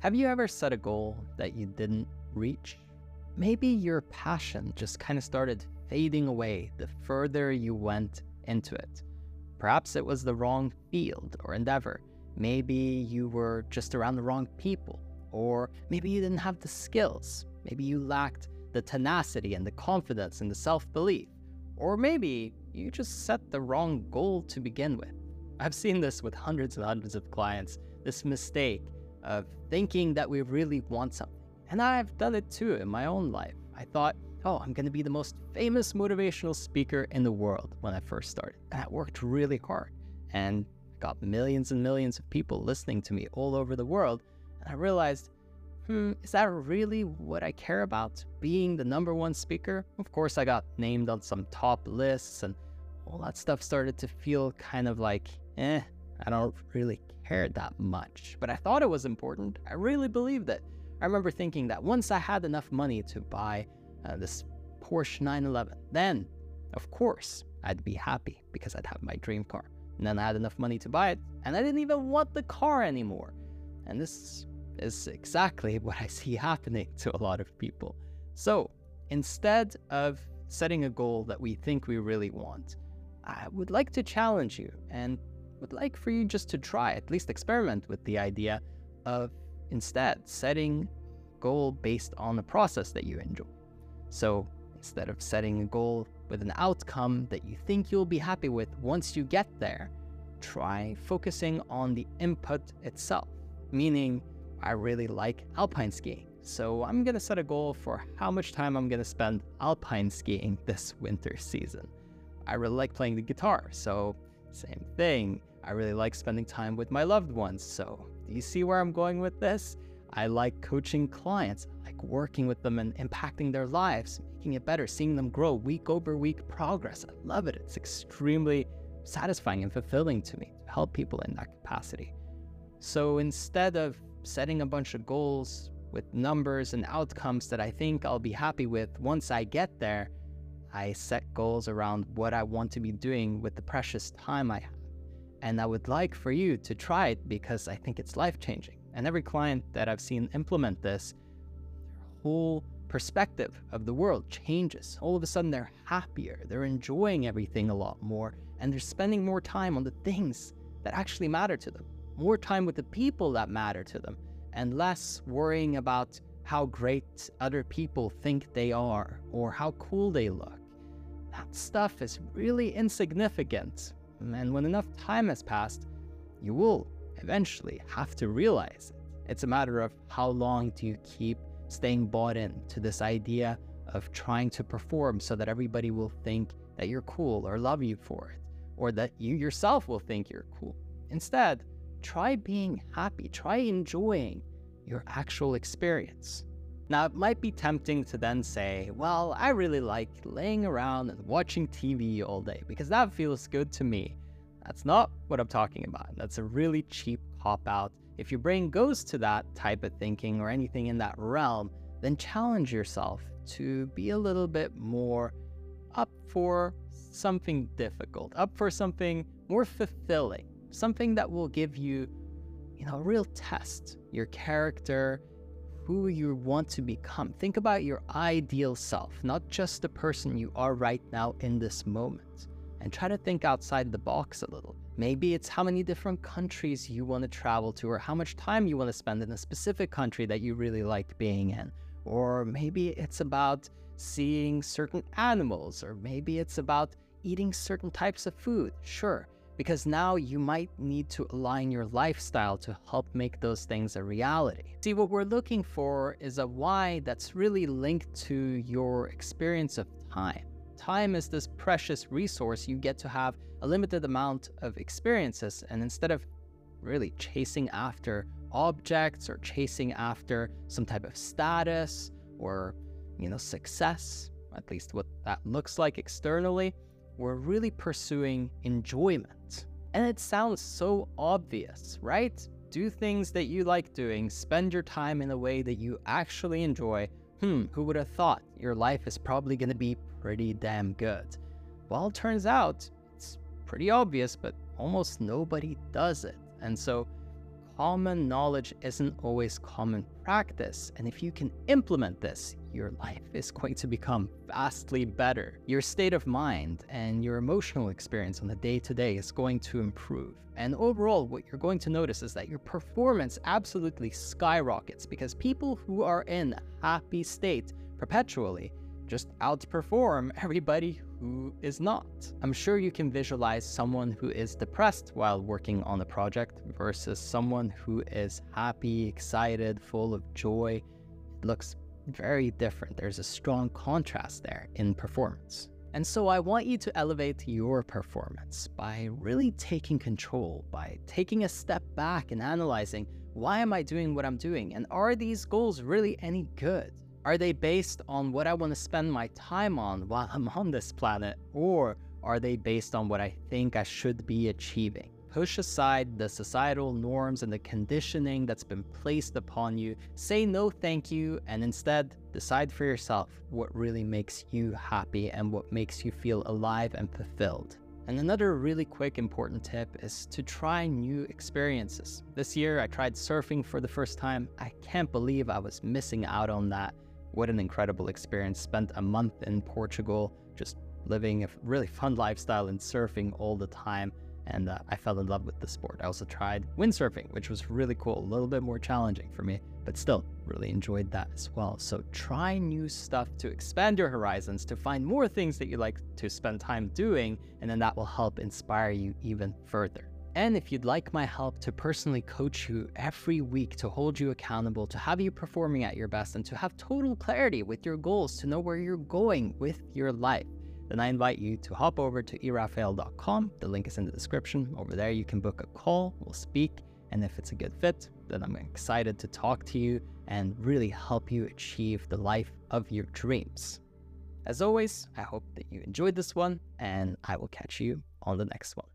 Have you ever set a goal that you didn't reach? Maybe your passion just kind of started fading away the further you went into it. Perhaps it was the wrong field or endeavor. Maybe you were just around the wrong people, or maybe you didn't have the skills. Maybe you lacked the tenacity and the confidence and the self belief. Or maybe you just set the wrong goal to begin with. I've seen this with hundreds and hundreds of clients this mistake of thinking that we really want something. And I've done it too in my own life. I thought, oh, I'm going to be the most famous motivational speaker in the world when I first started. And I worked really hard and got millions and millions of people listening to me all over the world. And I realized, hmm, is that really what I care about? Being the number one speaker? Of course, I got named on some top lists and all that stuff started to feel kind of like, eh, I don't really care that much. But I thought it was important. I really believed it. I remember thinking that once I had enough money to buy uh, this Porsche 911, then, of course, I'd be happy because I'd have my dream car. And then I had enough money to buy it, and I didn't even want the car anymore. And this is exactly what I see happening to a lot of people. So instead of setting a goal that we think we really want, I would like to challenge you and would like for you just to try, at least experiment with the idea of instead setting a goal based on a process that you enjoy. So instead of setting a goal with an outcome that you think you'll be happy with once you get there, try focusing on the input itself. Meaning, I really like alpine skiing. So I'm gonna set a goal for how much time I'm gonna spend alpine skiing this winter season. I really like playing the guitar, so same thing. I really like spending time with my loved ones. So, do you see where I'm going with this? I like coaching clients, I like working with them and impacting their lives, making it better, seeing them grow week over week progress. I love it. It's extremely satisfying and fulfilling to me to help people in that capacity. So instead of setting a bunch of goals with numbers and outcomes that I think I'll be happy with once I get there, I set goals around what I want to be doing with the precious time I have. And I would like for you to try it because I think it's life changing. And every client that I've seen implement this, their whole perspective of the world changes. All of a sudden, they're happier, they're enjoying everything a lot more, and they're spending more time on the things that actually matter to them, more time with the people that matter to them, and less worrying about how great other people think they are or how cool they look. That stuff is really insignificant and when enough time has passed, you will eventually have to realize it. It's a matter of how long do you keep staying bought in to this idea of trying to perform so that everybody will think that you're cool or love you for it, or that you yourself will think you're cool. Instead, try being happy, try enjoying your actual experience. Now, it might be tempting to then say, well, I really like laying around and watching TV all day because that feels good to me. That's not what I'm talking about. That's a really cheap cop out. If your brain goes to that type of thinking or anything in that realm, then challenge yourself to be a little bit more up for something difficult, up for something more fulfilling, something that will give you, you know, a real test, your character, who you want to become. Think about your ideal self, not just the person you are right now in this moment. And try to think outside the box a little. Maybe it's how many different countries you want to travel to, or how much time you want to spend in a specific country that you really like being in. Or maybe it's about seeing certain animals, or maybe it's about eating certain types of food. Sure, because now you might need to align your lifestyle to help make those things a reality. See, what we're looking for is a why that's really linked to your experience of time. Time is this precious resource you get to have a limited amount of experiences, and instead of really chasing after objects or chasing after some type of status or you know success at least what that looks like externally we're really pursuing enjoyment. And it sounds so obvious, right? Do things that you like doing, spend your time in a way that you actually enjoy. Hmm, who would have thought your life is probably going to be pretty damn good? Well, turns out it's pretty obvious, but almost nobody does it. And so common knowledge isn't always common practice. And if you can implement this, your life is going to become vastly better. Your state of mind and your emotional experience on the day to day is going to improve. And overall, what you're going to notice is that your performance absolutely skyrockets because people who are in a happy state perpetually just outperform everybody who is not. I'm sure you can visualize someone who is depressed while working on a project versus someone who is happy, excited, full of joy. It looks very different. There's a strong contrast there in performance. And so I want you to elevate your performance by really taking control, by taking a step back and analyzing why am I doing what I'm doing? And are these goals really any good? Are they based on what I want to spend my time on while I'm on this planet? Or are they based on what I think I should be achieving? Push aside the societal norms and the conditioning that's been placed upon you. Say no thank you and instead decide for yourself what really makes you happy and what makes you feel alive and fulfilled. And another really quick important tip is to try new experiences. This year I tried surfing for the first time. I can't believe I was missing out on that. What an incredible experience. Spent a month in Portugal just living a really fun lifestyle and surfing all the time and uh, I fell in love with the sport. I also tried windsurfing, which was really cool, a little bit more challenging for me, but still really enjoyed that as well. So try new stuff to expand your horizons, to find more things that you like to spend time doing, and then that will help inspire you even further. And if you'd like my help to personally coach you every week to hold you accountable, to have you performing at your best, and to have total clarity with your goals, to know where you're going with your life, then I invite you to hop over to erafael.com. The link is in the description. Over there, you can book a call, we'll speak, and if it's a good fit, then I'm excited to talk to you and really help you achieve the life of your dreams. As always, I hope that you enjoyed this one, and I will catch you on the next one.